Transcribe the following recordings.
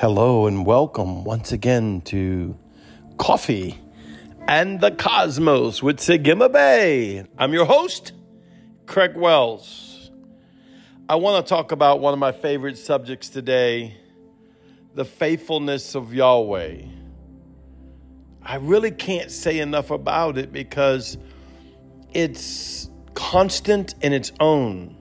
Hello and welcome once again to Coffee and the Cosmos with Sagima Bay. I'm your host, Craig Wells. I want to talk about one of my favorite subjects today the faithfulness of Yahweh. I really can't say enough about it because it's constant in its own.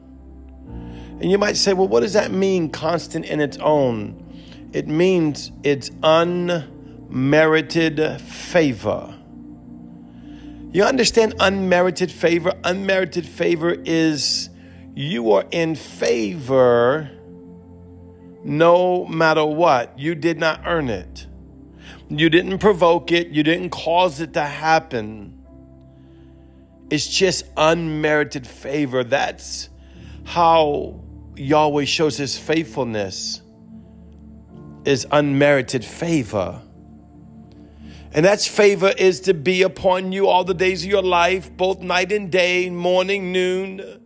And you might say, well, what does that mean, constant in its own? It means it's unmerited favor. You understand unmerited favor? Unmerited favor is you are in favor no matter what. You did not earn it. You didn't provoke it. You didn't cause it to happen. It's just unmerited favor. That's how Yahweh shows his faithfulness is unmerited favor. And that's favor is to be upon you all the days of your life, both night and day, morning, noon,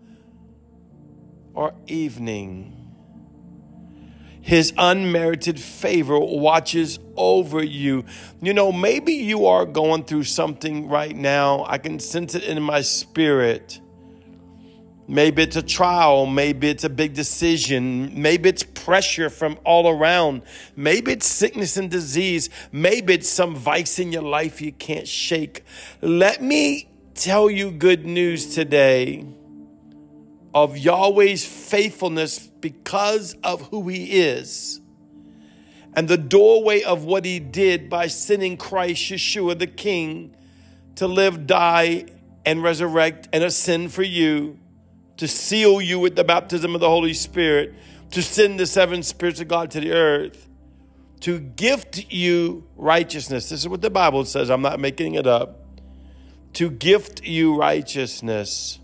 or evening. His unmerited favor watches over you. You know, maybe you are going through something right now. I can sense it in my spirit Maybe it's a trial. Maybe it's a big decision. Maybe it's pressure from all around. Maybe it's sickness and disease. Maybe it's some vice in your life you can't shake. Let me tell you good news today of Yahweh's faithfulness because of who he is and the doorway of what he did by sending Christ, Yeshua, the King, to live, die, and resurrect and ascend for you to seal you with the baptism of the Holy Spirit, to send the seven spirits of God to the earth, to gift you righteousness. This is what the Bible says. I'm not making it up. To gift you righteousness,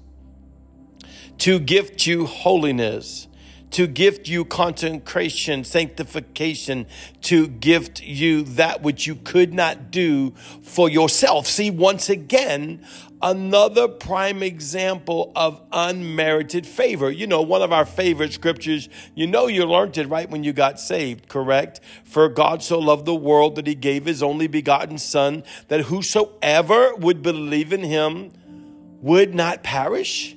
to gift you holiness, to gift you consecration, sanctification, to gift you that which you could not do for yourself. See, once again, another prime example of unmerited favor. You know, one of our favorite scriptures, you know, you learned it right when you got saved, correct? For God so loved the world that he gave his only begotten Son, that whosoever would believe in him would not perish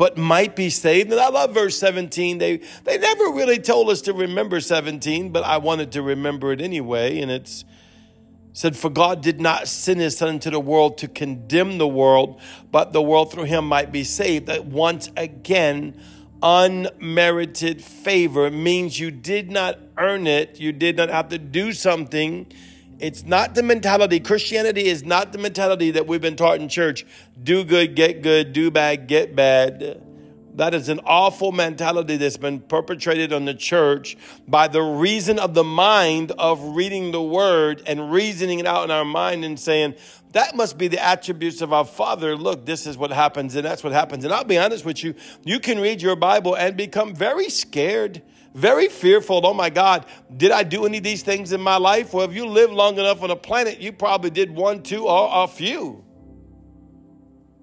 but might be saved. And I love verse 17. They they never really told us to remember 17, but I wanted to remember it anyway. And it's said, For God did not send his son into the world to condemn the world, but the world through him might be saved. That once again, unmerited favor means you did not earn it, you did not have to do something. It's not the mentality. Christianity is not the mentality that we've been taught in church. Do good, get good, do bad, get bad. That is an awful mentality that's been perpetrated on the church by the reason of the mind of reading the word and reasoning it out in our mind and saying, that must be the attributes of our Father. Look, this is what happens, and that's what happens. And I'll be honest with you, you can read your Bible and become very scared very fearful. Oh my God, did I do any of these things in my life? Well, if you live long enough on a planet, you probably did one, two, or a few.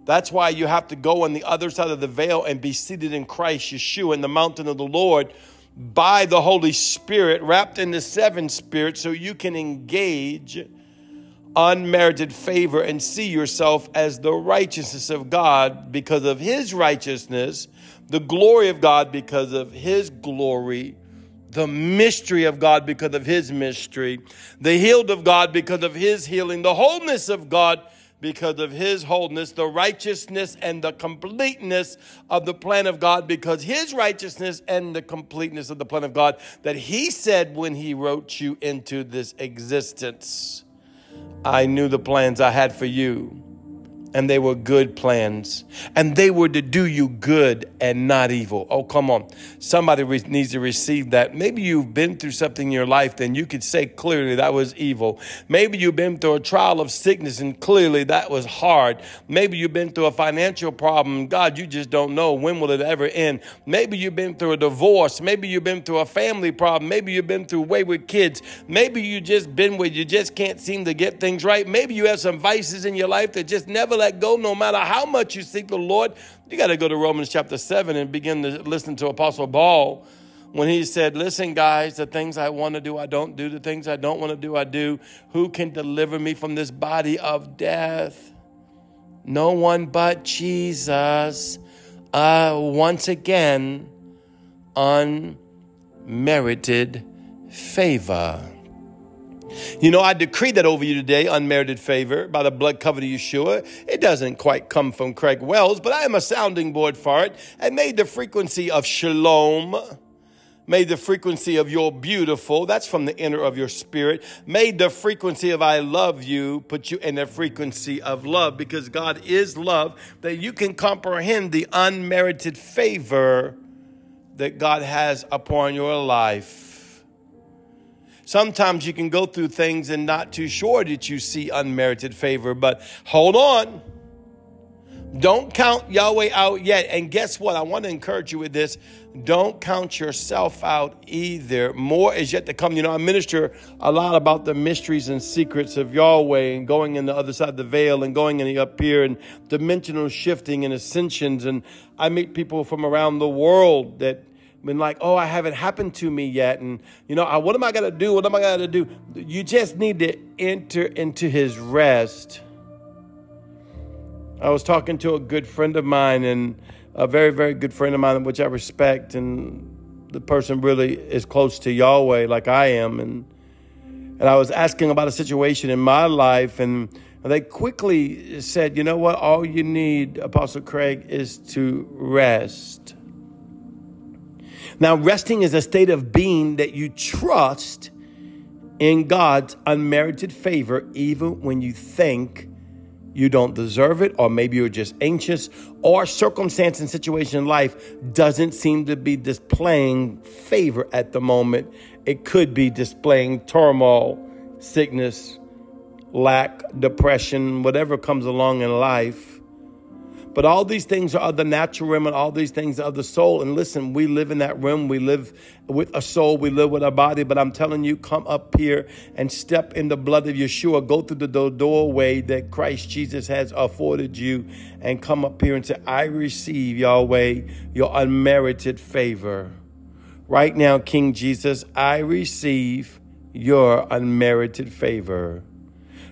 That's why you have to go on the other side of the veil and be seated in Christ Yeshua in the mountain of the Lord by the Holy Spirit, wrapped in the seven spirits, so you can engage unmerited favor and see yourself as the righteousness of God because of His righteousness the glory of God because of His glory, the mystery of God because of His mystery, the healed of God because of His healing, the wholeness of God because of His wholeness, the righteousness and the completeness of the plan of God because His righteousness and the completeness of the plan of God that He said when He wrote you into this existence. I knew the plans I had for you and they were good plans, and they were to do you good and not evil. Oh, come on. Somebody re- needs to receive that. Maybe you've been through something in your life, then you could say clearly that was evil. Maybe you've been through a trial of sickness, and clearly that was hard. Maybe you've been through a financial problem. God, you just don't know when will it ever end. Maybe you've been through a divorce. Maybe you've been through a family problem. Maybe you've been through wayward kids. Maybe you just been where you just can't seem to get things right. Maybe you have some vices in your life that just never let go no matter how much you seek the Lord. You got to go to Romans chapter 7 and begin to listen to Apostle Paul when he said, Listen, guys, the things I want to do, I don't do. The things I don't want to do, I do. Who can deliver me from this body of death? No one but Jesus. Uh, once again, unmerited favor. You know, I decree that over you today, unmerited favor by the blood covenant of Yeshua. It doesn't quite come from Craig Wells, but I am a sounding board for it. And may the frequency of shalom, may the frequency of your beautiful, that's from the inner of your spirit, may the frequency of I love you put you in the frequency of love because God is love, that you can comprehend the unmerited favor that God has upon your life. Sometimes you can go through things and not too sure that you see unmerited favor, but hold on. Don't count Yahweh out yet. And guess what? I want to encourage you with this. Don't count yourself out either. More is yet to come. You know, I minister a lot about the mysteries and secrets of Yahweh and going in the other side of the veil and going in the up here and dimensional shifting and ascensions. And I meet people from around the world that been like, oh, I haven't happened to me yet. And, you know, I, what am I going to do? What am I going to do? You just need to enter into his rest. I was talking to a good friend of mine and a very, very good friend of mine, which I respect. And the person really is close to Yahweh like I am. And, and I was asking about a situation in my life. And they quickly said, you know what? All you need, Apostle Craig, is to rest. Now, resting is a state of being that you trust in God's unmerited favor, even when you think you don't deserve it, or maybe you're just anxious, or circumstance and situation in life doesn't seem to be displaying favor at the moment. It could be displaying turmoil, sickness, lack, depression, whatever comes along in life. But all these things are of the natural realm and all these things are of the soul. And listen, we live in that realm. We live with a soul. We live with a body. But I'm telling you, come up here and step in the blood of Yeshua. Go through the doorway that Christ Jesus has afforded you and come up here and say, I receive, Yahweh, your unmerited favor. Right now, King Jesus, I receive your unmerited favor.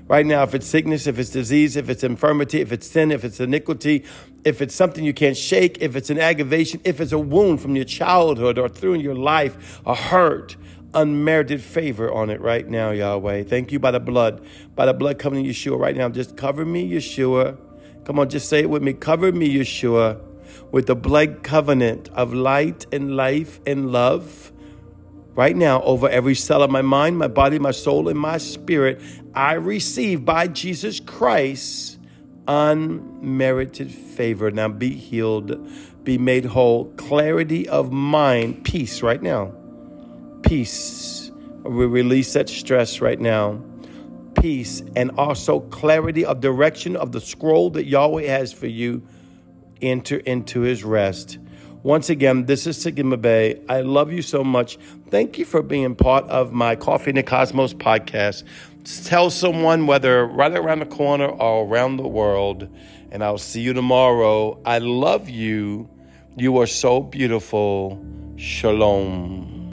Right now, if it's sickness, if it's disease, if it's infirmity, if it's sin, if it's iniquity, if it's something you can't shake, if it's an aggravation, if it's a wound from your childhood or through your life, a hurt, unmerited favor on it right now, Yahweh. Thank you by the blood, by the blood coming covenant, Yeshua. Right now, just cover me, Yeshua. Come on, just say it with me. Cover me, Yeshua, with the blood covenant of light and life and love right now over every cell of my mind, my body, my soul, and my spirit. I receive by Jesus Christ unmerited favor. Now be healed, be made whole, clarity of mind, peace right now. Peace. We release that stress right now. Peace and also clarity of direction of the scroll that Yahweh has for you. Enter into his rest. Once again, this is Sigma Bay. I love you so much. Thank you for being part of my Coffee in the Cosmos podcast. Tell someone, whether right around the corner or around the world, and I'll see you tomorrow. I love you. You are so beautiful. Shalom.